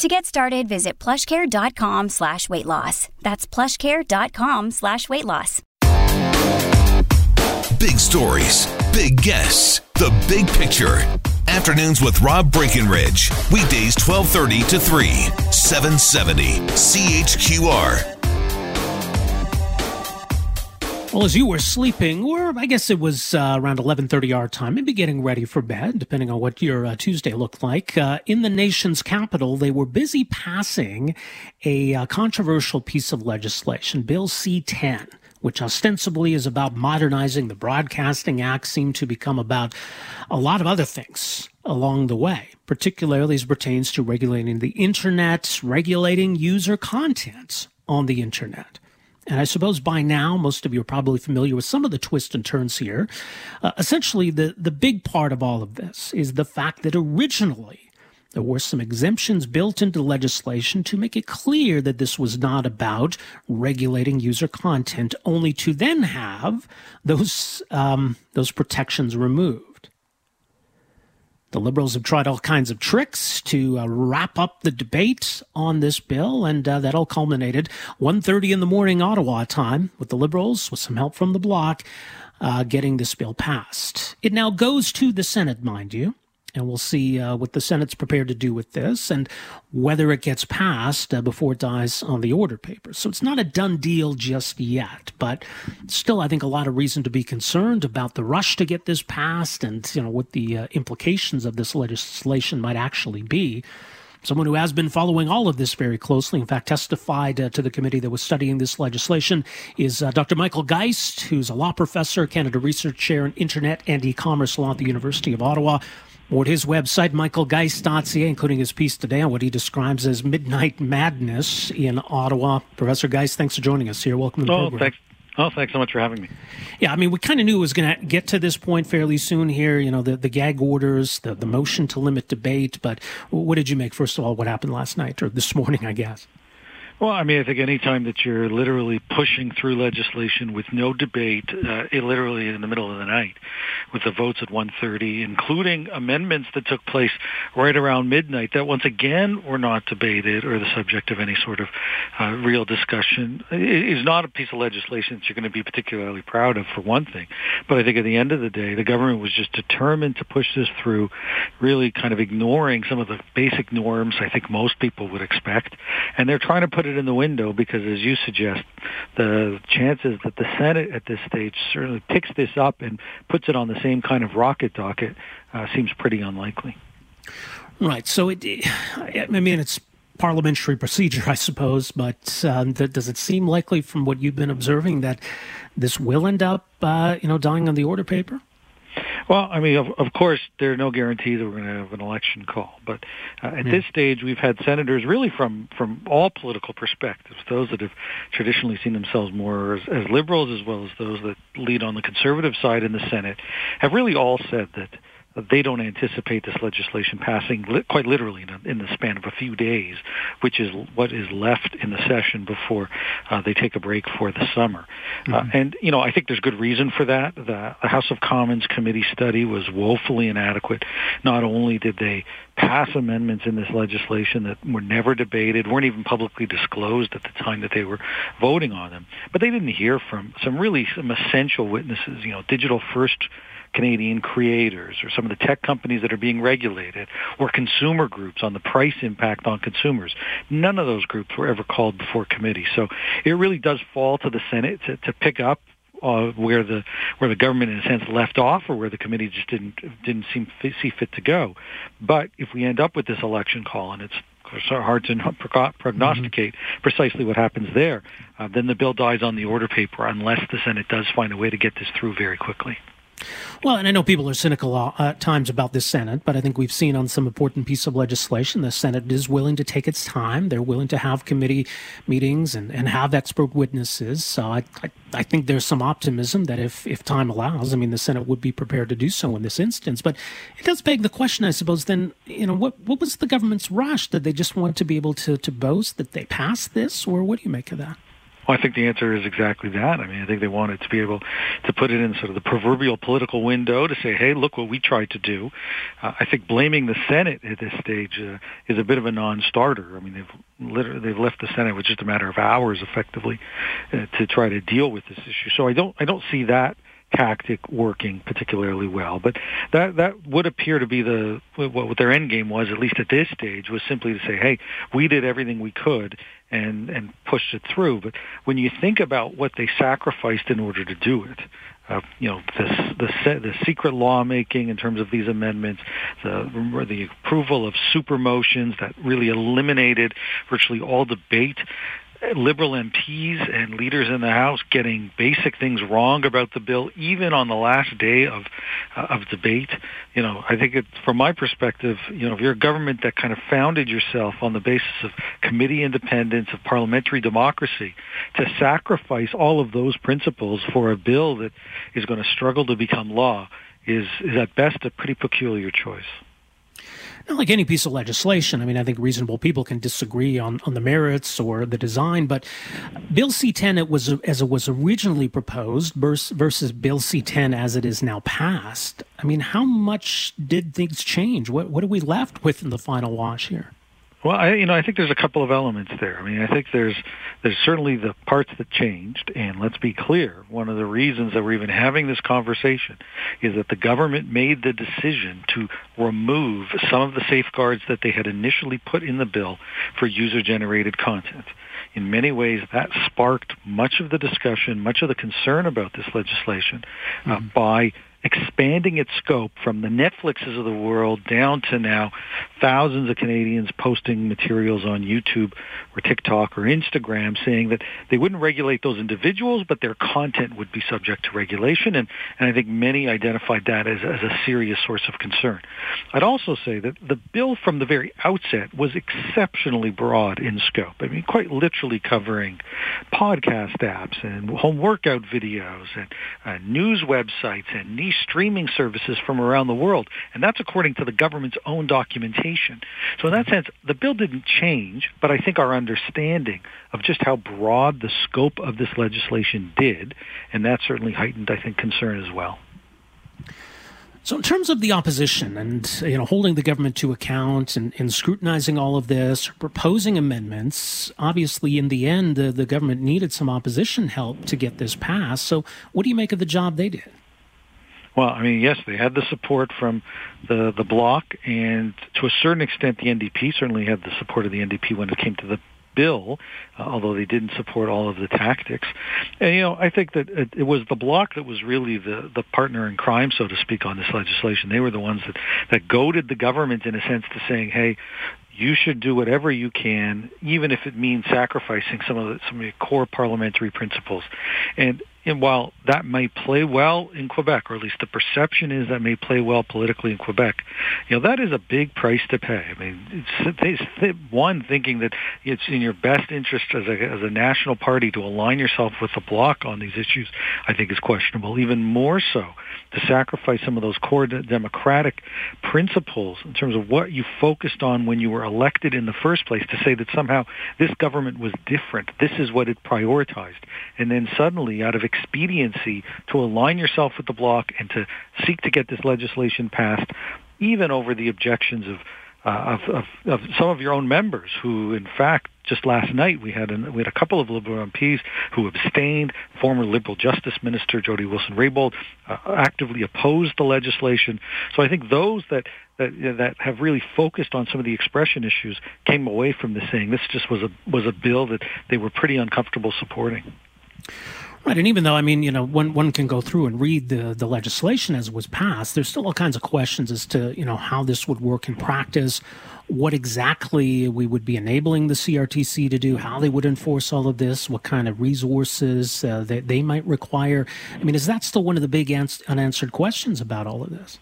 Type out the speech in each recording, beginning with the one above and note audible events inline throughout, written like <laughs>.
To get started, visit plushcare.com slash weight loss. That's plushcare.com slash weight loss. Big stories, big guests, the big picture. Afternoons with Rob Breckenridge. Weekdays 1230 to 3, 770 CHQR. Well, as you were sleeping, or I guess it was uh, around 11:30 our time, maybe getting ready for bed, depending on what your uh, Tuesday looked like, uh, in the nation's capital, they were busy passing a uh, controversial piece of legislation, Bill C-10 which ostensibly is about modernizing the Broadcasting Act, seemed to become about a lot of other things along the way, particularly as pertains to regulating the internet, regulating user content on the internet. And I suppose by now, most of you are probably familiar with some of the twists and turns here. Uh, essentially, the, the big part of all of this is the fact that originally there were some exemptions built into legislation to make it clear that this was not about regulating user content, only to then have those um, those protections removed. The Liberals have tried all kinds of tricks to uh, wrap up the debate on this bill, and uh, that all culminated 1.30 in the morning Ottawa time with the Liberals, with some help from the Bloc, uh, getting this bill passed. It now goes to the Senate, mind you. And we'll see uh, what the Senate's prepared to do with this and whether it gets passed uh, before it dies on the order paper. So it's not a done deal just yet, but still, I think a lot of reason to be concerned about the rush to get this passed and, you know, what the uh, implications of this legislation might actually be. Someone who has been following all of this very closely, in fact, testified uh, to the committee that was studying this legislation, is uh, Dr. Michael Geist, who's a law professor, Canada Research Chair in Internet and E-commerce Law at the University of Ottawa. Or at his website, Michael Geist michaelgeist.ca, including his piece today on what he describes as midnight madness in Ottawa. Professor Geist, thanks for joining us here. Welcome to the oh, program. Thanks. Oh, thanks so much for having me. Yeah, I mean, we kind of knew it was going to get to this point fairly soon here. You know, the, the gag orders, the, the motion to limit debate. But what did you make, first of all, what happened last night or this morning, I guess? Well, I mean, I think any time that you're literally pushing through legislation with no debate, uh, literally in the middle of the night, with the votes at 1:30, including amendments that took place right around midnight, that once again were not debated or the subject of any sort of uh, real discussion, is not a piece of legislation that you're going to be particularly proud of, for one thing. But I think at the end of the day, the government was just determined to push this through, really kind of ignoring some of the basic norms I think most people would expect, and they're trying to put it in the window because, as you suggest, the chances that the Senate at this stage certainly picks this up and puts it on the same kind of rocket docket uh, seems pretty unlikely. Right. So it, I mean, it's parliamentary procedure, I suppose, but uh, does it seem likely, from what you've been observing, that this will end up, uh, you know, dying on the order paper? Well, I mean, of, of course, there are no guarantees that we're going to have an election call. But uh, at yeah. this stage, we've had senators really from from all political perspectives, those that have traditionally seen themselves more as, as liberals, as well as those that lead on the conservative side in the Senate, have really all said that they don't anticipate this legislation passing li- quite literally in, a, in, the span of a few days, which is what is left in the session before uh, they take a break for the summer. Uh, mm-hmm. Uh, and, you know, I think there's good reason for that. The, the House of Commons committee study was woefully inadequate. Not only did they pass amendments in this legislation that were never debated, weren't even publicly disclosed at the time that they were voting on them, but they didn't hear from some really some essential witnesses, you know, digital first Canadian creators or some of the tech companies that are being regulated or consumer groups on the price impact on consumers. None of those groups were ever called before committee. So it really does fall to the Senate to, to pick up uh, where the where the government in a sense left off, or where the committee just didn't didn't seem fit, see fit to go. But if we end up with this election call, and it's hard to prognosticate mm-hmm. precisely what happens there, uh, then the bill dies on the order paper unless the Senate does find a way to get this through very quickly. Well, and I know people are cynical uh, at times about the Senate, but I think we've seen on some important piece of legislation the Senate is willing to take its time. They're willing to have committee meetings and, and have expert witnesses. So I, I, I think there's some optimism that if, if time allows, I mean, the Senate would be prepared to do so in this instance. But it does beg the question, I suppose, then, you know, what, what was the government's rush? Did they just want to be able to, to boast that they passed this, or what do you make of that? Well, I think the answer is exactly that. I mean, I think they wanted to be able to put it in sort of the proverbial political window to say, "Hey, look what we tried to do." Uh, I think blaming the Senate at this stage uh, is a bit of a non-starter. I mean, they've literally they've left the Senate with just a matter of hours, effectively, uh, to try to deal with this issue. So I don't I don't see that tactic working particularly well. But that that would appear to be the what their end game was, at least at this stage, was simply to say, "Hey, we did everything we could and and pushed it through." But when you think about what they sacrificed in order to do it, uh, you know, the the the secret lawmaking in terms of these amendments, the the approval of super motions that really eliminated virtually all debate liberal MPs and leaders in the House getting basic things wrong about the bill, even on the last day of uh, of debate. You know, I think it, from my perspective, you know, if you're a government that kind of founded yourself on the basis of committee independence, of parliamentary democracy, to sacrifice all of those principles for a bill that is going to struggle to become law is is at best a pretty peculiar choice like any piece of legislation. I mean, I think reasonable people can disagree on, on the merits or the design, but Bill C-10 it was as it was originally proposed versus Bill C-10 as it is now passed. I mean, how much did things change? What what are we left with in the final wash here? Well, I, you know, I think there's a couple of elements there. I mean, I think there's there's certainly the parts that changed, and let's be clear, one of the reasons that we're even having this conversation is that the government made the decision to remove some of the safeguards that they had initially put in the bill for user-generated content. In many ways, that sparked much of the discussion, much of the concern about this legislation uh, mm-hmm. by expanding its scope from the Netflixes of the world down to now thousands of Canadians posting materials on YouTube or TikTok or Instagram saying that they wouldn't regulate those individuals, but their content would be subject to regulation. And, and I think many identified that as, as a serious source of concern. I'd also say that the bill from the very outset was exceptionally broad in scope. I mean, quite literally covering podcast apps and home workout videos and uh, news websites and streaming services from around the world. And that's according to the government's own documentation. So in that mm-hmm. sense, the bill didn't change, but I think our understanding of just how broad the scope of this legislation did, and that certainly heightened, I think, concern as well. So, in terms of the opposition and you know holding the government to account and, and scrutinizing all of this, proposing amendments, obviously in the end the, the government needed some opposition help to get this passed. So, what do you make of the job they did? Well, I mean, yes, they had the support from the the bloc, and to a certain extent, the NDP certainly had the support of the NDP when it came to the bill, uh, although they didn't support all of the tactics. And you know, I think that it, it was the bloc that was really the the partner in crime, so to speak, on this legislation. They were the ones that that goaded the government in a sense to saying, "Hey, you should do whatever you can, even if it means sacrificing some of the, some of the core parliamentary principles. And and while that may play well in Quebec, or at least the perception is that may play well politically in Quebec, you know that is a big price to pay. I mean, it's, it's one thinking that it's in your best interest as a as a national party to align yourself with the bloc on these issues. I think is questionable. Even more so to sacrifice some of those core democratic principles in terms of what you focused on when you were elected in the first place. To say that somehow this government was different, this is what it prioritized, and then suddenly out of expediency to align yourself with the bloc and to seek to get this legislation passed, even over the objections of uh, of, of, of some of your own members who, in fact, just last night we had an, we had a couple of Liberal MPs who abstained. Former Liberal Justice Minister Jody Wilson-Raybould uh, actively opposed the legislation. So I think those that that that have really focused on some of the expression issues came away from this saying this just was a was a bill that they were pretty uncomfortable supporting. Right, and even though I mean, you know, one one can go through and read the the legislation as it was passed, there's still all kinds of questions as to you know how this would work in practice, what exactly we would be enabling the CRTC to do, how they would enforce all of this, what kind of resources uh, that they might require. I mean, is that still one of the big ans- unanswered questions about all of this?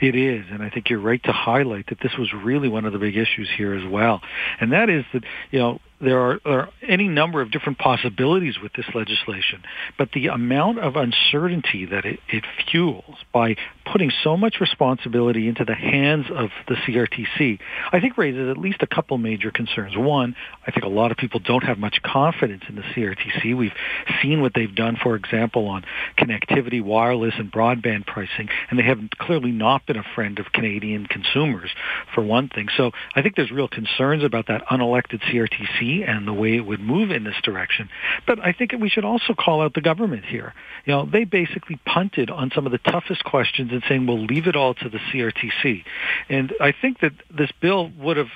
It is, and I think you're right to highlight that this was really one of the big issues here as well. And that is that, you know, there are, are, any number of different possibilities with this legislation, but the amount of uncertainty that it, it, fuels by putting so much responsibility into the hands of the CRTC, I think raises at least a couple major concerns. One, I think a lot of people don't have much confidence in the CRTC. We've seen what they've done, for example, on connectivity, wireless, and broadband pricing, and they have clearly not been a friend of Canadian consumers, for one thing. So I think there's real concerns about that unelected CRTC and the way it would move in this direction. But I think we should also call out the government here. You know, they basically punted on some of the toughest questions and saying, "We'll leave it all to the CRTC." And I think that this bill would have,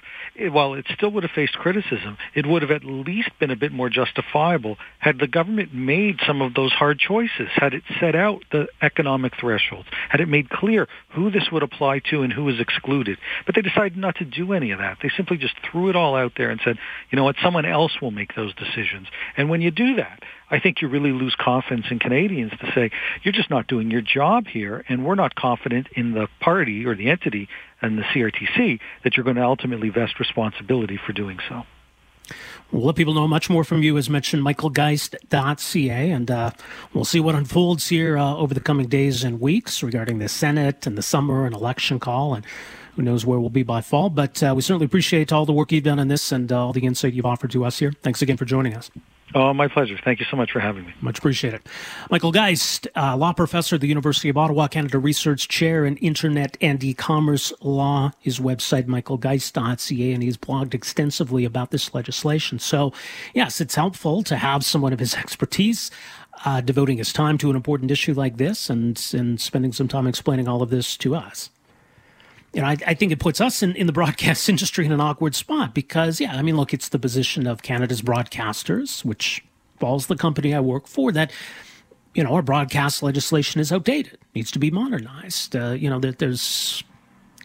while it still would have faced criticism, it would have at least been a bit more justifiable had the government made some of those hard choices, had it set out the economic thresholds, had it made clear who this would apply to and who was excluded. But they decided not to do any of that. They simply just threw it all out there and said, you know what, someone else will make those decisions. And when you do that, I think you really lose confidence in Canadians to say, you're just not doing your job here, and we're not confident in the party or the entity and the CRTC that you're going to ultimately vest responsibility for doing so. We'll let people know much more from you, as mentioned, michaelgeist.ca, and uh, we'll see what unfolds here uh, over the coming days and weeks regarding the Senate and the summer and election call. And who knows where we'll be by fall. But uh, we certainly appreciate all the work you've done on this and uh, all the insight you've offered to us here. Thanks again for joining us. Oh, my pleasure. Thank you so much for having me. Much appreciated. Michael Geist, uh, law professor at the University of Ottawa, Canada Research Chair in Internet and E-commerce Law. His website, michaelgeist.ca, and he's blogged extensively about this legislation. So, yes, it's helpful to have someone of his expertise uh, devoting his time to an important issue like this and, and spending some time explaining all of this to us you know, I, I, think it puts us in, in the broadcast <laughs> industry in an awkward spot because, yeah, I mean, look, it's the position of Canada's broadcasters, which falls the company I work for, that, you know, our broadcast legislation is outdated, needs to be modernized. Uh, you know, that there's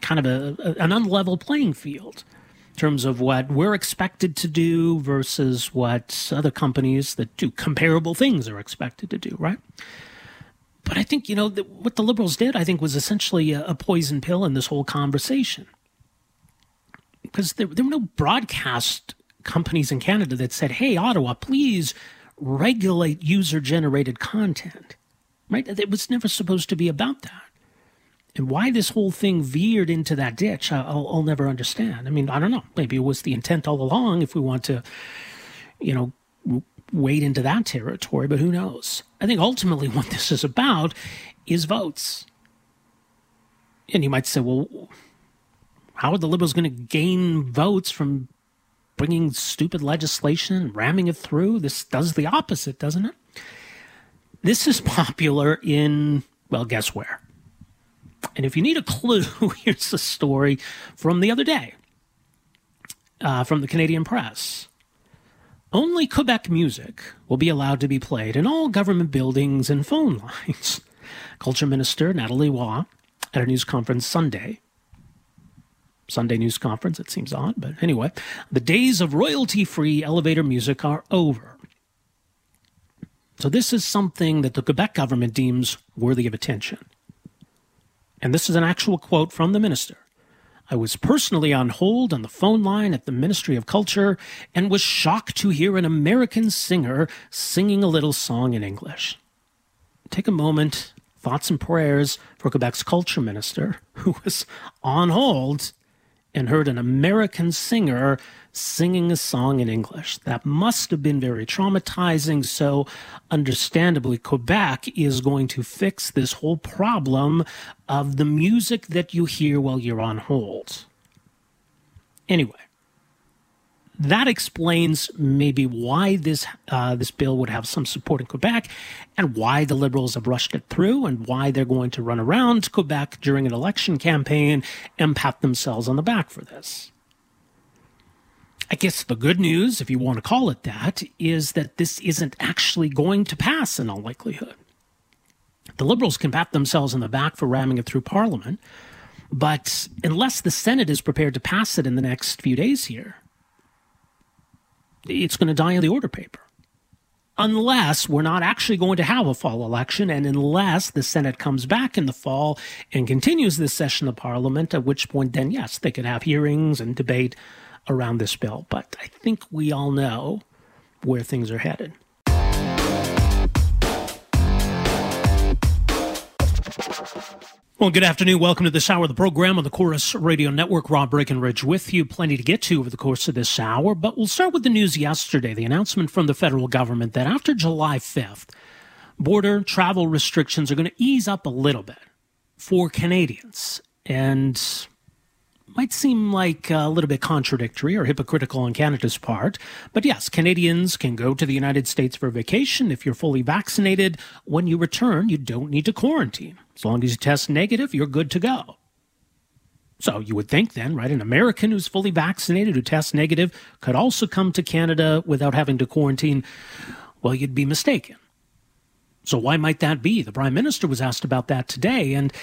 kind of a, a, an unlevel playing field in terms of what we're expected to do versus what other companies that do comparable things are expected to do, right? But I think, you know, what the liberals did, I think, was essentially a, a poison pill in this whole conversation. Because there, there were no broadcast companies in Canada that said, hey, Ottawa, please regulate user generated content. Right? It was never supposed to be about that. And why this whole thing veered into that ditch, I'll, I'll never understand. I mean, I don't know. Maybe it was the intent all along if we want to, you know, wade into that territory, but who knows? I think ultimately <laughs> what this is about is votes. And you might say, well, how are the liberals going to gain votes from bringing stupid legislation and ramming it through? This does the opposite, doesn't it? This is <laughs> popular in, well, guess where? And if you need a clue, <laughs> here's a story from the other day uh, from the Canadian press. Only Quebec music will be allowed to be played in all government buildings and phone <laughs> lines. Culture Minister Nathalie Roy at a news conference Sunday. Sunday news conference, it seems odd, but anyway, the days of royalty free elevator music are over. So, this is something that the Quebec government deems worthy of attention. And this is an actual quote from the minister. I was personally on hold on the phone line at the Ministry of Culture and was shocked to hear an American singer singing a little song in English. Take a moment, thoughts and prayers for Quebec's culture minister, who was on hold and heard an American singer singing a song in English. That must have been very traumatizing. So, understandably, Quebec is going to fix this whole problem of the music that you hear while you're on hold. Anyway, that explains maybe why this uh, this bill would have some support in Quebec, and why the Liberals have rushed it through, and why they're going to run around Quebec during an election campaign and pat themselves on the back for this. I guess the good news, if you want to call it that, is that this isn't actually going to pass in all likelihood. The Liberals can pat themselves in the back for ramming it through Parliament, but unless the Senate is prepared to pass it in the next few days here, it's going to die in the order paper. Unless we're not actually going to have a fall election, and unless the Senate comes back in the fall and continues this session of Parliament, at which point, then yes, they could have hearings and debate around this bill. But I think we all know where things are headed. Well, good afternoon. Welcome to this hour of the program on the Corus Radio Network. Rob Breckenridge with you. Plenty to get to over the course of this hour, but we'll start with the news yesterday. The announcement from the federal government that after July 5th, border travel restrictions are going to ease up a little bit for Canadians. And might seem like a little bit contradictory or hypocritical on Canada's part. But yes, Canadians can go to the United States for vacation if you're fully vaccinated. When you return, you don't need to quarantine. As long as you test negative, you're good to go. So you would think then, right, an American who's fully vaccinated, who tests negative, could also come to Canada without having to quarantine. Well, you'd be mistaken. So why might that be? The Prime Minister was asked about that today, and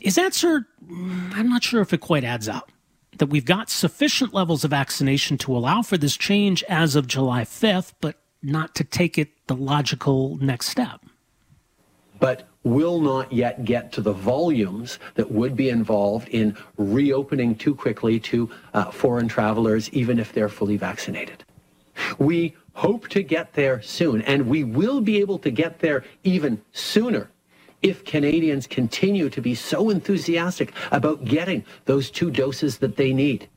his answer, I'm not sure if it quite adds up. That we've got sufficient levels of vaccination to allow for this change as of July 5th, but not to take it the logical next step. But will not yet get to the volumes that would be involved in reopening too quickly to uh, foreign travelers, even if they're fully vaccinated. We hope to get there soon, and we will be able to get there even sooner if Canadians continue to be so enthusiastic about getting those two doses that they need.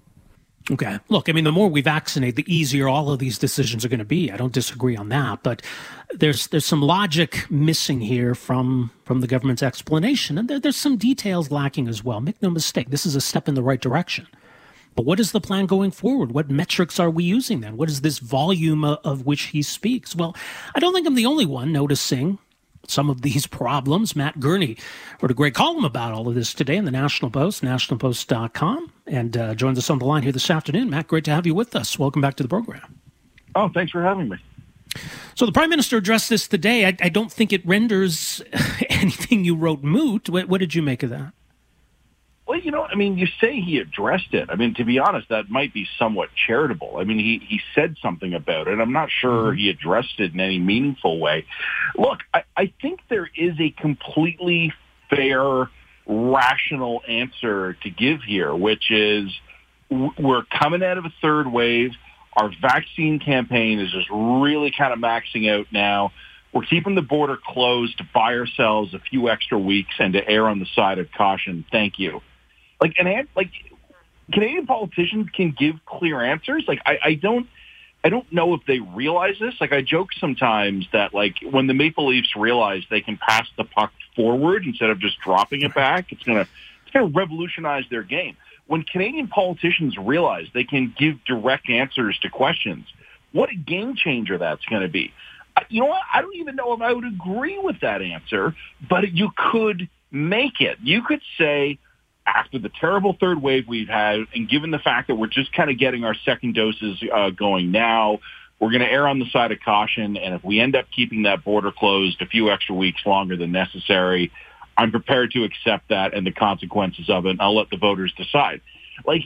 Okay. Look, I mean, the more we vaccinate, the easier all of these decisions are going to be. I don't disagree on that, but there's there's some logic missing here from from the government's explanation, and there, there's some details lacking as well. Make no mistake, this is a step in the right direction. But what is the plan going forward? What metrics are we using then? What is this volume of, of which he speaks? Well, I don't think I'm the only one noticing some of these problems. Matt Gurney wrote a great column about all of this today in the National Post, nationalpost.com, and uh, joins us on the line here this afternoon. Matt, great to have you with us. Welcome back to the program. Oh, thanks for having me. So the Prime Minister addressed this today. I, I don't think it renders <laughs> anything you wrote moot. What, what did you make of that? Well, you know, I mean, you say he addressed it. I mean, to be honest, that might be somewhat charitable. I mean, he, he said something about it. I'm not sure mm-hmm. he addressed it in any meaningful way. Look, I, I think there is a completely fair, rational answer to give here, which is we're coming out of a third wave. Our vaccine campaign is just really kind of maxing out now. We're keeping the border closed to buy ourselves a few extra weeks and to err on the side of caution. Thank you. Like an like Canadian politicians can give clear answers. Like I, I don't I don't know if they realize this. Like I joke sometimes that like when the Maple Leafs realize they can pass the puck forward instead of just dropping it back, it's gonna it's gonna revolutionize their game. When Canadian politicians realize they can give direct answers to questions, what a game changer that's going to be. You know what? I don't even know if I would agree with that answer, but you could make it. You could say, after the terrible third wave we've had, and given the fact that we're just kind of getting our second doses uh, going now, we're going to err on the side of caution. And if we end up keeping that border closed a few extra weeks longer than necessary, I'm prepared to accept that and the consequences of it. And I'll let the voters decide. Like,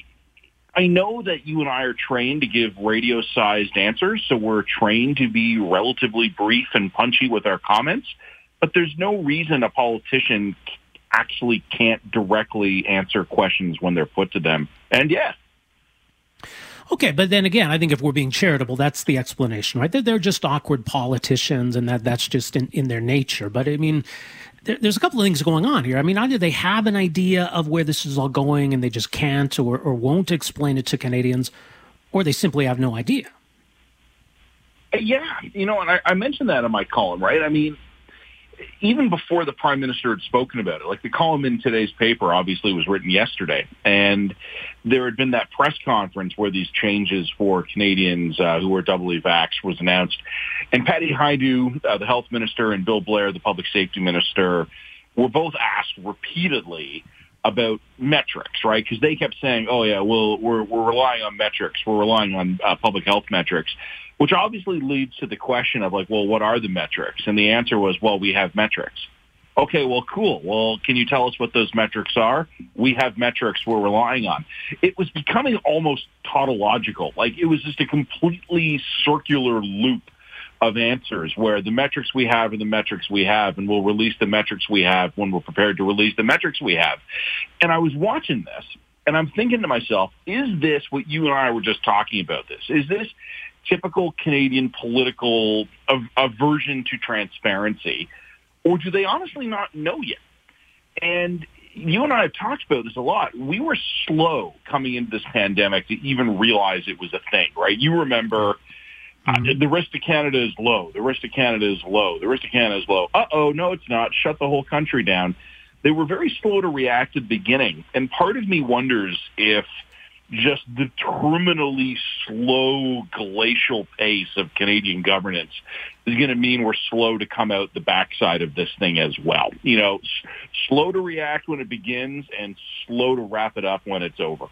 I know that you and I are trained to give radio-sized answers, so we're trained to be relatively brief and punchy with our comments. But there's no reason a politician actually can't directly answer questions when they're put to them. And yes. Okay, but then again, I think if we're being charitable, that's the explanation, right? They're, they're just awkward politicians, and that that's just in, in their nature. But I mean, there, there's a couple of things going on here. I mean, either they have an idea of where this is all going, and they just can't or, or won't explain it to Canadians, or they simply have no idea. Yeah, you know, and I, I mentioned that in my column, right? I mean, even before the prime minister had spoken about it, like the column in today's paper obviously was written yesterday, and there had been that press conference where these changes for Canadians uh, who were doubly vaxxed was announced, and Patty Hajdu, uh, the health minister, and Bill Blair, the public safety minister, were both asked repeatedly about metrics, right? Because they kept saying, "Oh yeah, well we're we're relying on metrics, we're relying on uh, public health metrics," which obviously leads to the question of like, well, what are the metrics? And the answer was, well, we have metrics. Okay, well, cool. Well, can you tell us what those metrics are? We have metrics we're relying on. It was becoming almost tautological. Like it was just a completely circular loop of answers where the metrics we have are the metrics we have and we'll release the metrics we have when we're prepared to release the metrics we have. And I was watching this and I'm thinking to myself, is this what you and I were just talking about this? Is this typical Canadian political av- aversion to transparency? Or do they honestly not know yet? And you and I have talked about this a lot. We were slow coming into this pandemic to even realize it was a thing, right? You remember Mm-hmm. Uh, the risk to Canada is low. The risk to Canada is low. The risk to Canada is low. Uh-oh, no, it's not. Shut the whole country down. They were very slow to react at the beginning. And part of me wonders if just the terminally slow glacial pace of Canadian governance is going to mean we're slow to come out the backside of this thing as well. You know, s- slow to react when it begins and slow to wrap it up when it's over.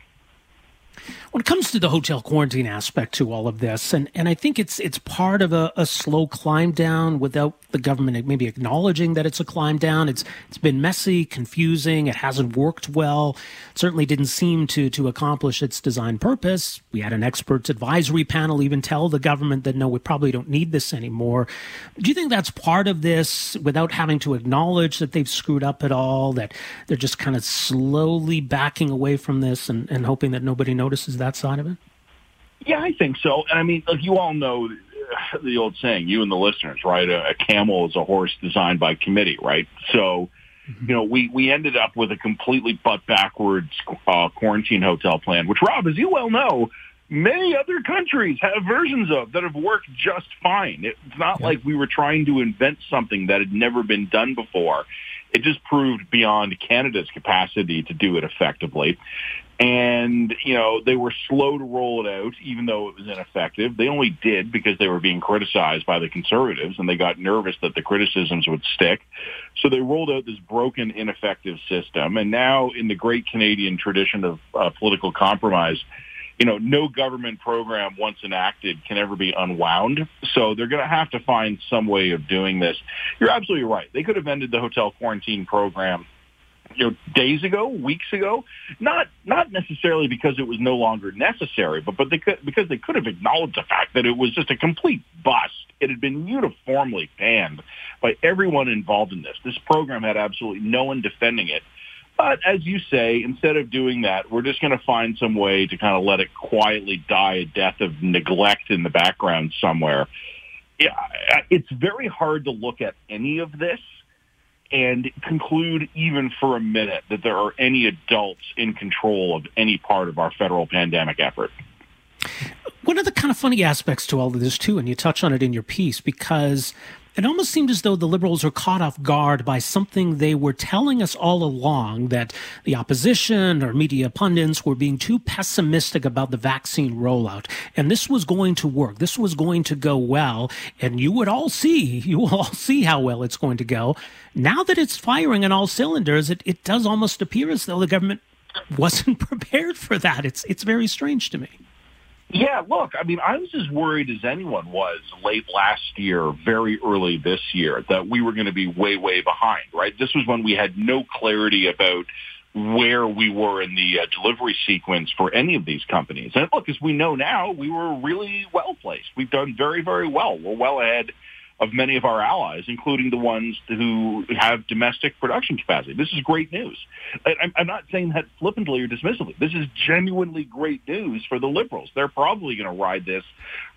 When it comes to the hotel quarantine aspect to all of this, and, and I think it's it's part of a, a slow climb down without the government maybe acknowledging that it's a climb down. It's it's been messy, confusing. It hasn't worked well. It certainly didn't seem to to accomplish its design purpose. We had an experts advisory panel even tell the government that no, we probably don't need this anymore. Do you think that's part of this without having to acknowledge that they've screwed up at all? That they're just kind of slowly backing away from this and, and hoping that nobody notices that side of it? Yeah, I think so. And I mean, like you all know the old saying, you and the listeners, right? A, a camel is a horse designed by committee, right? So, mm-hmm. you know, we, we ended up with a completely butt backwards uh, quarantine hotel plan, which Rob, as you well know, many other countries have versions of that have worked just fine. It's not yeah. like we were trying to invent something that had never been done before. It just proved beyond Canada's capacity to do it effectively. And, you know, they were slow to roll it out, even though it was ineffective. They only did because they were being criticized by the conservatives and they got nervous that the criticisms would stick. So they rolled out this broken, ineffective system. And now in the great Canadian tradition of uh, political compromise, you know, no government program once enacted can ever be unwound. So they're going to have to find some way of doing this. You're absolutely right. They could have ended the hotel quarantine program you know days ago, weeks ago, not not necessarily because it was no longer necessary, but but they could, because they could have acknowledged the fact that it was just a complete bust. It had been uniformly panned by everyone involved in this. This program had absolutely no one defending it. But as you say, instead of doing that, we're just going to find some way to kind of let it quietly die a death of neglect in the background somewhere. Yeah, it's very hard to look at any of this and conclude even for a minute that there are any adults in control of any part of our federal pandemic effort. One of the kind of funny aspects to all of this, too, and you touch on it in your piece, because it almost seemed as though the liberals were caught off guard by something they were telling us all along that the opposition or media pundits were being too pessimistic about the vaccine rollout. And this was going to work. This was going to go well. And you would all see, <laughs> you will all see how well it's going to go. Now that it's firing on all cylinders, it, it does almost appear as though the government wasn't <laughs> prepared for that. It's, it's very strange to me. Yeah, look, I mean, I was as worried as anyone was late last year, very early this year, that we were going to be way, way behind, right? This was when we had no clarity about where we were in the uh, delivery sequence for any of these companies. And look, as we know now, we were really well placed. We've done very, very well. We're well ahead of many of our allies, including the ones who have domestic production capacity. This is great news. I'm not saying that flippantly or dismissively. This is genuinely great news for the Liberals. They're probably going to ride this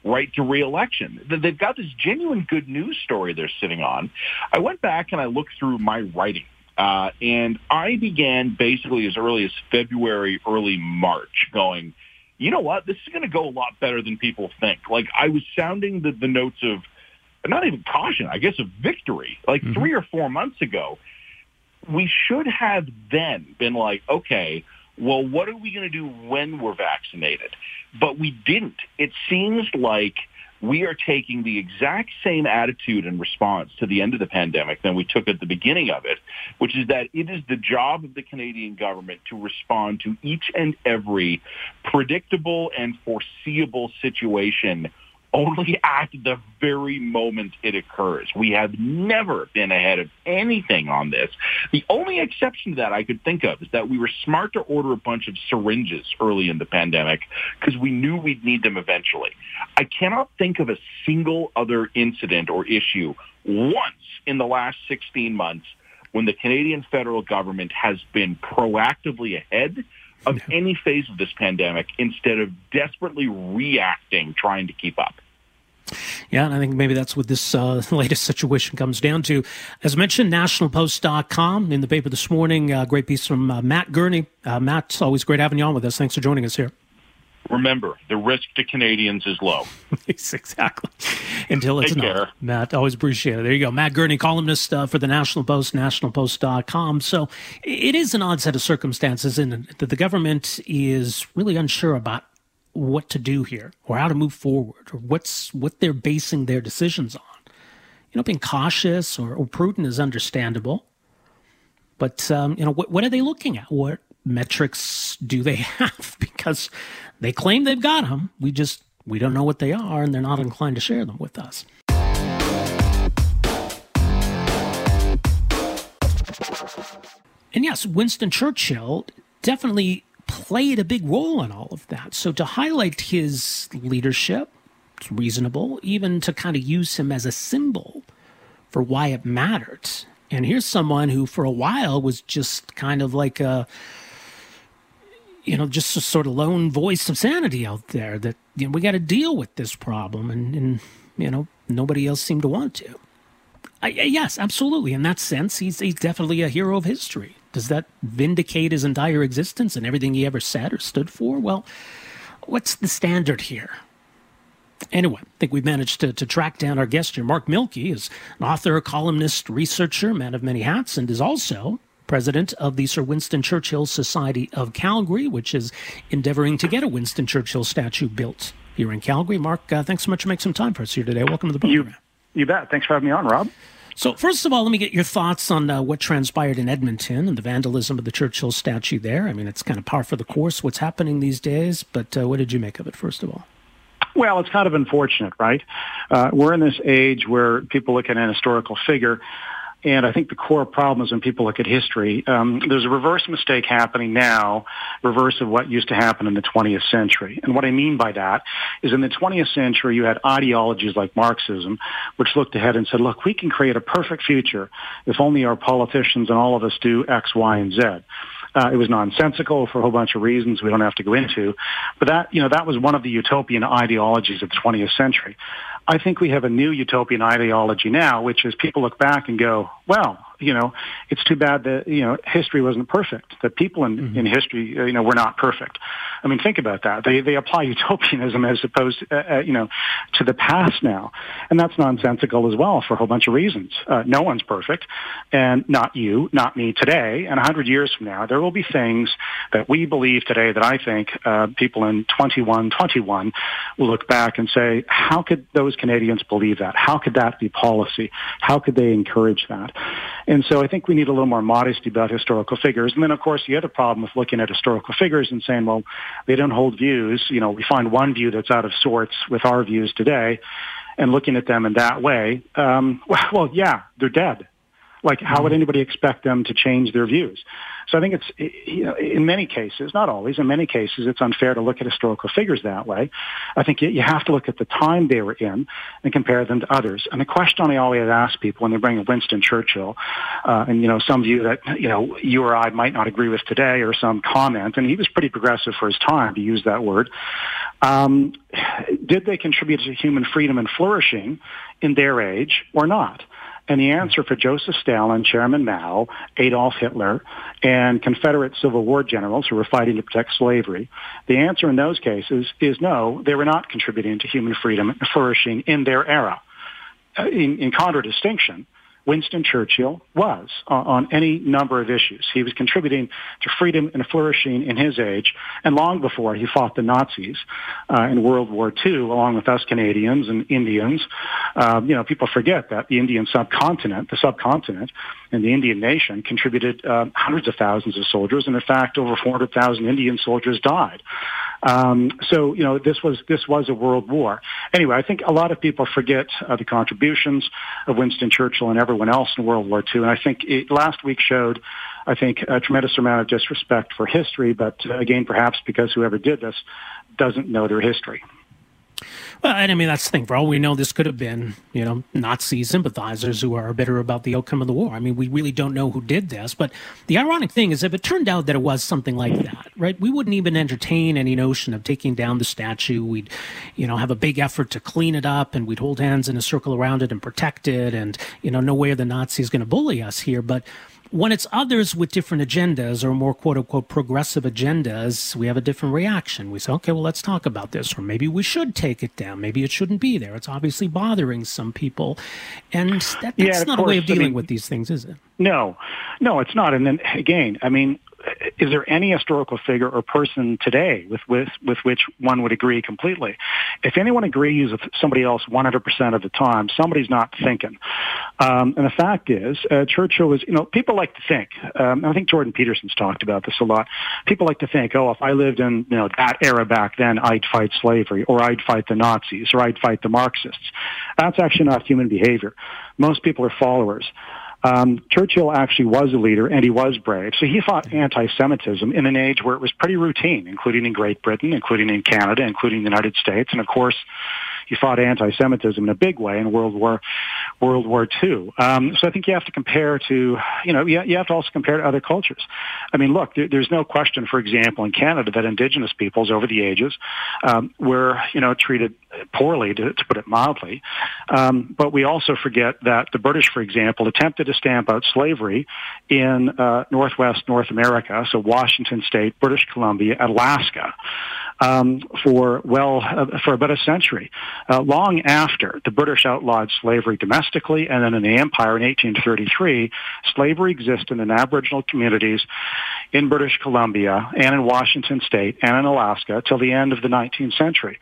right to reelection. They've got this genuine good news story they're sitting on. I went back and I looked through my writing. Uh, and I began basically as early as February, early March going, you know what? This is going to go a lot better than people think. Like I was sounding the, the notes of not even caution, I guess, a victory. Like mm-hmm. three or four months ago, we should have then been like, okay, well, what are we going to do when we're vaccinated? But we didn't. It seems like we are taking the exact same attitude and response to the end of the pandemic than we took at the beginning of it, which is that it is the job of the Canadian government to respond to each and every predictable and foreseeable situation only at the very moment it occurs. We have never been ahead of anything on this. The only exception to that I could think of is that we were smart to order a bunch of syringes early in the pandemic because we knew we'd need them eventually. I cannot think of a single other incident or issue once in the last 16 months when the Canadian federal government has been proactively ahead of any phase of this pandemic instead of desperately reacting, trying to keep up. Yeah, and I think maybe that's what this uh, <laughs> latest situation comes down to. As mentioned, nationalpost.com in the paper this morning, uh, great piece from uh, Matt Gurney. Uh, Matt, always great having you on with us. Thanks for joining us here. Remember, the risk to Canadians is low. <laughs> exactly. Until it's Take not. Care. Matt, always appreciate it. There you go. Matt Gurney, columnist uh, for the National Post, nationalpost.com. So it is an odd set of circumstances in that the government is really unsure about what to do here or how to move forward or what's what they're basing their decisions on. You know, being cautious or, or prudent is understandable. But um, you know, what, what are they looking at? What metrics do they <laughs> have? Because they claim they've got them. We just we don't know what they are, and they're not inclined to share them with us. And yes, Winston Churchill definitely played a big role in all of that. So to highlight his leadership, it's reasonable, even to kind of use him as a symbol for why it mattered. And here's someone who, for a while, was just kind of like a, you know, just a sort of lone voice of sanity out there that you know, we got to deal with this problem, and, and you know, nobody else seemed to want to. I, yes, absolutely. In that sense, he's he's definitely a hero of history. Does that vindicate his entire existence and everything he ever said or stood for? Well, what's the standard here? Anyway, I think we've managed to, to track down our guest here. Mark Milke is an author, columnist, researcher, man of many hats, and is also president of the Sir Winston Churchill Society of Calgary, which is endeavoring to get a Winston Churchill statue built here in Calgary. Mark, uh, thanks so much for making some time for us here today. Welcome to the program. You, you bet. Thanks for having me on, Rob. So, first of all, let me get your thoughts on uh, what transpired in Edmonton and the vandalism of the Churchill statue there. I mean, it's kind of par for the course what's happening these days, but uh, what did you make of it, first of all? Well, it's kind of unfortunate, right? Uh, we're in this age where people look at an historical figure and I think the core problem is when people look at history, um, there's a reverse mistake happening now, reverse of what used to happen in the 20th century. And what I mean by that is in the 20th century, you had ideologies like Marxism, which looked ahead and said, look, we can create a perfect future if only our politicians and all of us do X, Y, and Z. Uh, it was nonsensical for a whole bunch of reasons we don't have to go into. But that, you know, that was one of the utopian ideologies of the 20th century. I think we have a new utopian ideology now, which is people look back and go, well, you know, it's too bad that, you know, history wasn't perfect, that people in, mm-hmm. in history, you know, were not perfect. I mean, think about that. They, they apply <laughs> utopianism as opposed, uh, uh, you know, to the past now. And that's nonsensical as well for a whole bunch of reasons. Uh, no one's perfect and not you, not me today. And a hundred years from now, there will be things that we believe today that I think, uh, people in 2121 will look back and say, how could those Canadians believe that? How could that be policy? How could they encourage that? And so I think we need a little more modesty about historical figures. And then, of course, the other problem with looking at historical figures and saying, well, they don't hold views. You know, we find one view that's out of sorts with our views today and looking at them in that way. Um, well, <laughs> well, yeah, they're dead. Like, how would mm-hmm. anybody expect them to change their views? So I think it's, you know, in many cases, not always, in many cases, it's unfair to look at historical figures that way. I think you have to look at the time they were in and compare them to others. And the question I always ask people when they bring Winston Churchill, uh, and, you know, some view that, you know, you or I might not agree with today or some comment, and he was pretty progressive for his time, to use that word. Um, did they contribute to human freedom and flourishing in their age or not? And the answer for Joseph Stalin, Chairman Mao, Adolf Hitler, and Confederate Civil War generals who were fighting to protect slavery, the answer in those cases is no, they were not contributing to human freedom and flourishing in their era. Uh, in, in contradistinction, Winston Churchill was on, on any number of issues. He was contributing to freedom and flourishing in his age, and long before he fought the Nazis uh, in World War II, along with us Canadians and Indians. Um, you know, people forget that the Indian subcontinent, the subcontinent, and the Indian nation contributed uh, hundreds of thousands of soldiers, and in fact, over 400,000 Indian soldiers died. Um, so you know this was this was a world war. Anyway, I think a lot of people forget uh, the contributions of Winston Churchill and everyone else in World War II, and I think it, last week showed. I think a tremendous amount of disrespect for history, but uh, again, perhaps because whoever did this doesn't know their history. Well, and I mean, that's the thing. For all we know, this could have been, you know, Nazi sympathizers who are bitter about the outcome of the war. I mean, we really don't know who did this. But the ironic thing is, if it turned out that it was something like that, right, we wouldn't even entertain any notion of taking down the statue. We'd, you know, have a big effort to clean it up and we'd hold hands in a circle around it and protect it. And, you know, no way are the Nazis going to bully us here. But when it's others with different agendas or more quote unquote progressive agendas, we have a different reaction. We say, okay, well, let's talk about this. Or maybe we should take it down. Maybe it shouldn't be there. It's obviously bothering some people. And that, that's yeah, not course, a way of dealing I mean, with these things, is it? No, no, it's not. And then again, I mean, is there any historical figure or person today with, with, with which one would agree completely? If anyone agrees with somebody else 100% of the time, somebody's not thinking. Um, and the fact is, uh, Churchill was, you know, people like to think, um, I think Jordan Peterson's talked about this a lot. People like to think, oh, if I lived in, you know, that era back then, I'd fight slavery, or I'd fight the Nazis, or I'd fight the Marxists. That's actually not human behavior. Most people are followers. Um, Churchill actually was a leader and he was brave. So he fought anti-Semitism in an age where it was pretty routine, including in Great Britain, including in Canada, including the United States. And of course, he fought anti-Semitism in a big way in World War World War II. Um, so I think you have to compare to, you know, you, you have to also compare to other cultures. I mean, look, there, there's no question, for example, in Canada that Indigenous peoples over the ages um, were, you know, treated poorly, to, to put it mildly. Um, but we also forget that the British, for example, attempted to stamp out slavery in uh, Northwest North America, so Washington State, British Columbia, Alaska um, for well uh, for about a century, uh, long after the British outlawed slavery domestically, and then in the Empire in 1833, slavery existed in Aboriginal communities in British Columbia and in Washington State and in Alaska till the end of the 19th century,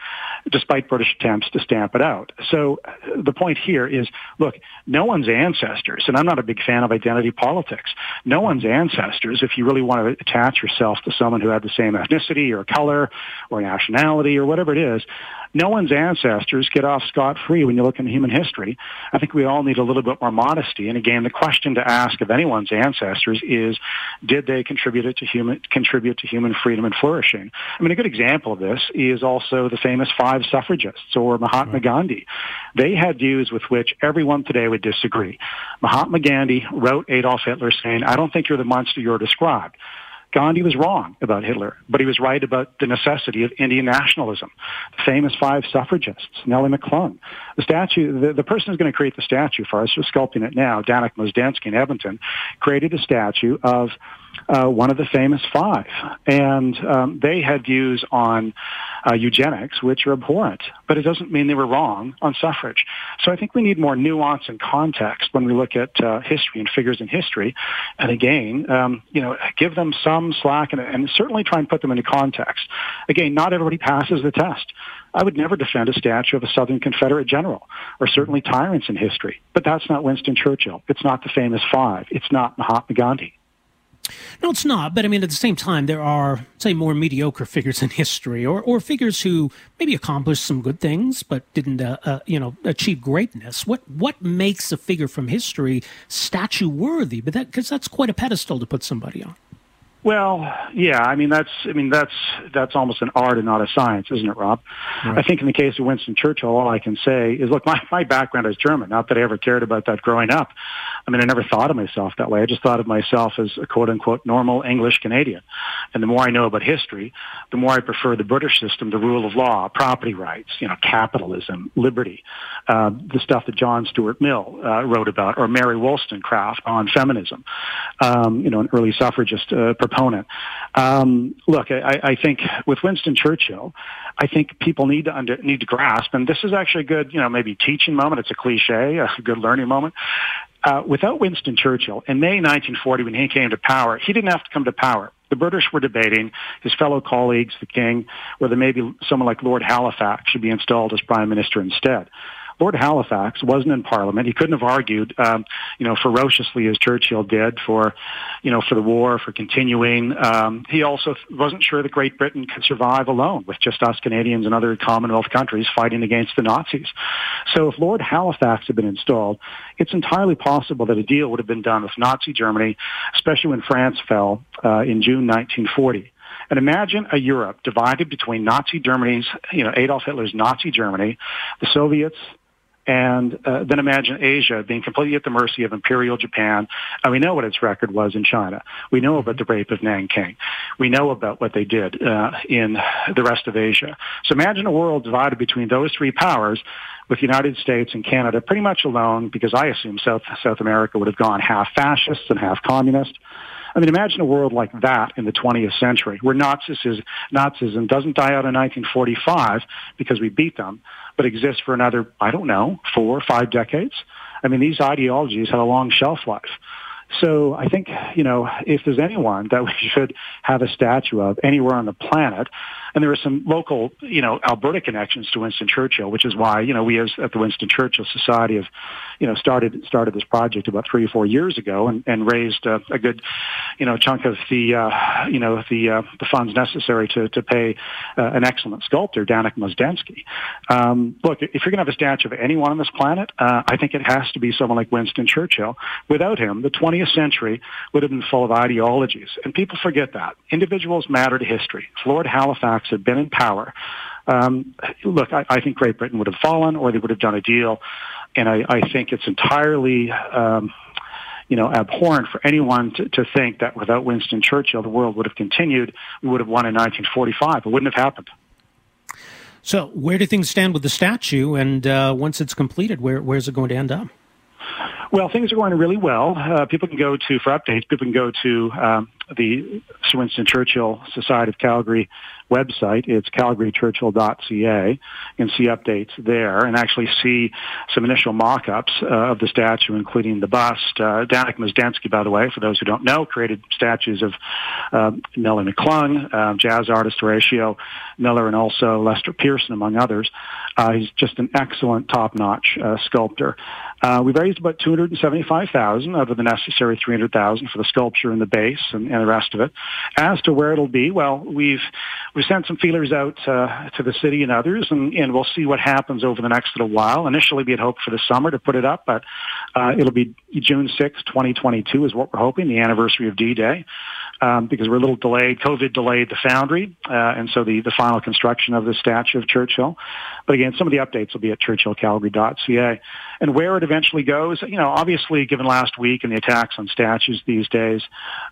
despite British attempts to stamp it out. So uh, the point here is, look, no one's ancestors, and I'm not a big fan of identity politics. No one's ancestors, if you really want to attach yourself to someone who had the same ethnicity or color or nationality or whatever it is, no one's ancestors get off scot-free when you look into human history. I think we all need a little bit more modesty. And again, the question to ask of anyone's ancestors is, did they contribute to human, contribute to human freedom and flourishing? I mean, a good example of this is also the famous five suffragists or Mahatma right. Gandhi. They had views with which everyone today would disagree. Mahatma Gandhi wrote Adolf Hitler saying, I don't think you're the monster you're described. Gandhi was wrong about Hitler, but he was right about the necessity of Indian nationalism. The famous five suffragists, Nellie McClung. The statue, the, the person who's going to create the statue for us, who's sculpting it now, Danek Mozdzenski in Edmonton, created a statue of uh, one of the famous five. And um, they had views on uh, eugenics, which are abhorrent, but it doesn't mean they were wrong on suffrage. So I think we need more nuance and context when we look at uh, history and figures in history. And again, um, you know, give them some slack and, and certainly try and put them into context. Again, not everybody passes the test. I would never defend a statue of a Southern Confederate general, or certainly tyrants in history. But that's not Winston Churchill. It's not the famous five. It's not Mahatma Gandhi. No, it's not. But I mean, at the same time, there are, say, more mediocre figures in <laughs> history, or, or figures who maybe accomplished some good things but didn't, uh, uh, you know, achieve greatness. What what makes a figure from history statue worthy? But that because that's quite a pedestal to put somebody on. Well, yeah, I mean that's I mean that's that's almost an art and not a science, isn't it, Rob? Right. I think in the case of Winston Churchill, all I can say is, look, my my background is German. Not that I ever cared about that growing up. I mean, I never thought of myself that way. I just thought of myself as a quote unquote normal English Canadian. And the more I know about history, the more I prefer the British system, the rule of law, property rights, you know, capitalism, liberty, uh, the stuff that John Stuart Mill uh, wrote about, or Mary Wollstonecraft on feminism. Um, you know, an early suffragist uh, proponent. Um, look, I, I think with Winston Churchill, I think people need to under, need to grasp, and this is actually a good, you know, maybe teaching moment. It's a cliche, a good learning moment. Uh, without Winston Churchill, in May 1940, when he came to power, he didn't have to come to power. The British were debating, his fellow colleagues, the king, whether maybe someone like Lord Halifax should be installed as prime minister instead. Lord Halifax wasn't in Parliament. He couldn't have argued, um, you know, ferociously as Churchill did for, you know, for the war, for continuing. Um, he also wasn't sure that Great Britain could survive alone with just us Canadians and other Commonwealth countries fighting against the Nazis. So if Lord Halifax had been installed, it's entirely possible that a deal would have been done with Nazi Germany, especially when France fell uh, in June 1940. And imagine a Europe divided between Nazi Germany's, you know, Adolf Hitler's Nazi Germany, the Soviets, and uh, then imagine Asia being completely at the mercy of Imperial Japan. And we know what its record was in China. We know about the rape of Nanking. We know about what they did uh, in the rest of Asia. So imagine a world divided between those three powers with the United States and Canada pretty much alone because I assume South, South America would have gone half fascist and half communist. I mean, imagine a world like that in the 20th century where Nazism, Nazism doesn't die out in 1945 because we beat them, but exists for another, I don't know, four or five decades. I mean, these ideologies have a long shelf life. So I think, you know, if there's anyone that <laughs> we should have a statue of anywhere on the planet, and there are some local, you know, Alberta connections to Winston Churchill, which is why, you know, we as at the Winston Churchill Society have, you know, started started this project about three or four years ago and, and raised a, good, you know, chunk of the, uh, you know, the uh, the funds necessary to to pay uh, an excellent sculptor, Danek Mozdzenski. Um, look, if you're going to have a statue of anyone on this planet, uh, I think it has to be someone like Winston Churchill. Without him, the 20th century would have been full of ideologies, and people forget that individuals matter to history. Lord Halifax had been in power, um, look, I, I think Great Britain would have fallen, or they would have done a deal, and I, I think it's entirely. Um, you know, abhorrent for anyone to, to think that without Winston Churchill, the world would have continued. We would have won in 1945. It wouldn't have happened. So, where do things stand with the statue? And uh, once it's completed, where where's it going to end up? Well, things are going really well. Uh, people can go to, for updates, people can go to um, the Sir Winston Churchill Society of Calgary website. It's calgarychurchill.ca and see updates there and actually see some initial mock-ups uh, of the statue, including the bust. Uh, Danek Mozdzenski, by the way, for those who don't know, created statues of uh, Nellie McClung, uh, jazz artist Horatio Miller, and also Lester Pearson, among others. Uh, he's just an excellent, top-notch uh, sculptor. Uh, we raised about 275,000 out of the necessary 300,000 for the sculpture and the base and, and, the rest of it. As to where it'll be, well, we've we've sent some feelers out uh, to the city and others, and, and, we'll see what happens over the next little while. Initially, we had hoped for the summer to put it up, but uh, it'll be June 6, 2022 is what we're hoping, the anniversary of D-Day um, because we're a little delayed. COVID delayed the foundry, uh, and so the, the final construction of the statue of Churchill. But again, some of the updates will be at churchillcalgary.ca. And where it eventually goes, you know, obviously given last week and the attacks on statues these days,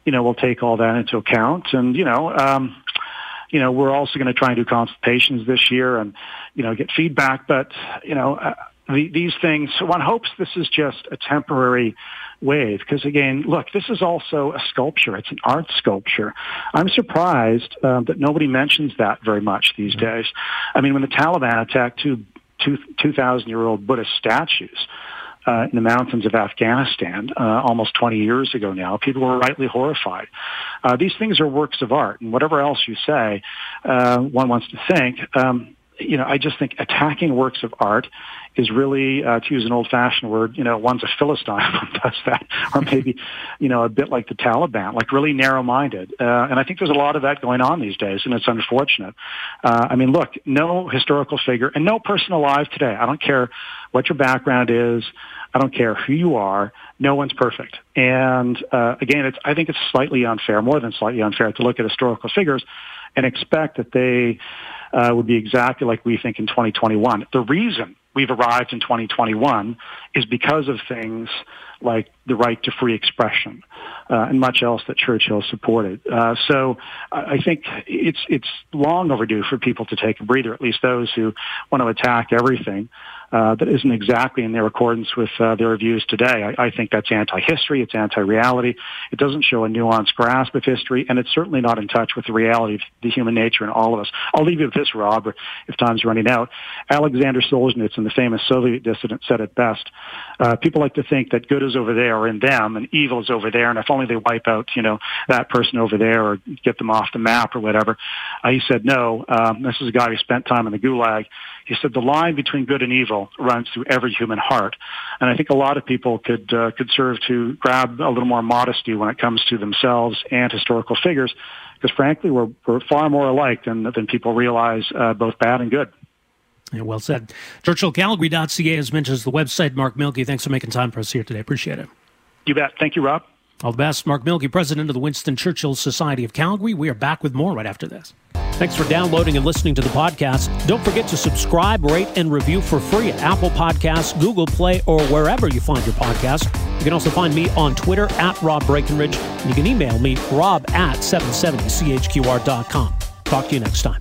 you know, we'll take all that into account. And, you know, um, you know, we're also going to try and do consultations this year and, you know, get feedback. But, you know, uh, the, these things, one hopes this is just a temporary wave. Because again, look, this is also a sculpture. It's an art sculpture. I'm surprised um, that nobody mentions that very much these mm-hmm. days. I mean, when the Taliban attacked two, two, 2,000 year old Buddhist statues, uh, in the mountains of Afghanistan uh, almost 20 years ago now. People were rightly horrified. Uh, these things are works of art, and whatever else you say, uh, one wants to think. Um, you know, I just think attacking works of art is really, uh, to use an old-fashioned word, you know, one's a philistine <laughs> who does that, or maybe, you know, a bit like the Taliban, like really narrow-minded. Uh, and I think there's a lot of that going on these days, and it's unfortunate. Uh, I mean, look, no historical figure and no person alive today. I don't care what your background is. I don't care who you are. No one's perfect. And uh, again, it's, I think it's slightly unfair, more than slightly unfair, to look at historical figures and expect that they uh, would be exactly like we think in 2021. The reason we've arrived in 2021 is because of things like the right to free expression uh, and much else that Churchill supported. Uh, so I think it's it's long overdue for people to take a breather, at least those who want to attack everything uh, that isn't exactly in their accordance with uh, their views today. I, I think that's anti-history. It's anti-reality. It doesn't show a nuanced grasp of history, and it's certainly not in touch with the reality of the human nature in all of us. I'll leave you with this, Rob, if time's running out. Alexander Solzhenitsyn, the famous Soviet dissident, said it best. Uh, people like to think that good is is over there or in them and evil is over there. And if only they wipe out, you know, that person over there or get them off the map or whatever. Uh, he said, no, um, this is a guy who spent time in the gulag. He said the line between good and evil runs through every human heart. And I think a lot of people could, uh, could serve to grab a little more modesty when it comes to themselves and historical figures. Because frankly, we're, we're far more alike than, than people realize, uh, both bad and good. Yeah, well said. ChurchillCalgary.ca as mentioned the website. Mark Milke, thanks for making time for us here today. Appreciate it. You bet. Thank you, Rob. All the best. Mark Milke, president of the Winston Churchill Society of Calgary. We are back with more right after this. Thanks for downloading and listening to the podcast. Don't forget to subscribe, rate, and review for free at Apple Podcasts, Google Play, or wherever you find your podcast. You can also find me on Twitter at Rob Breckenridge, and you can email me, rob at 770chqr.com. Talk to you next time.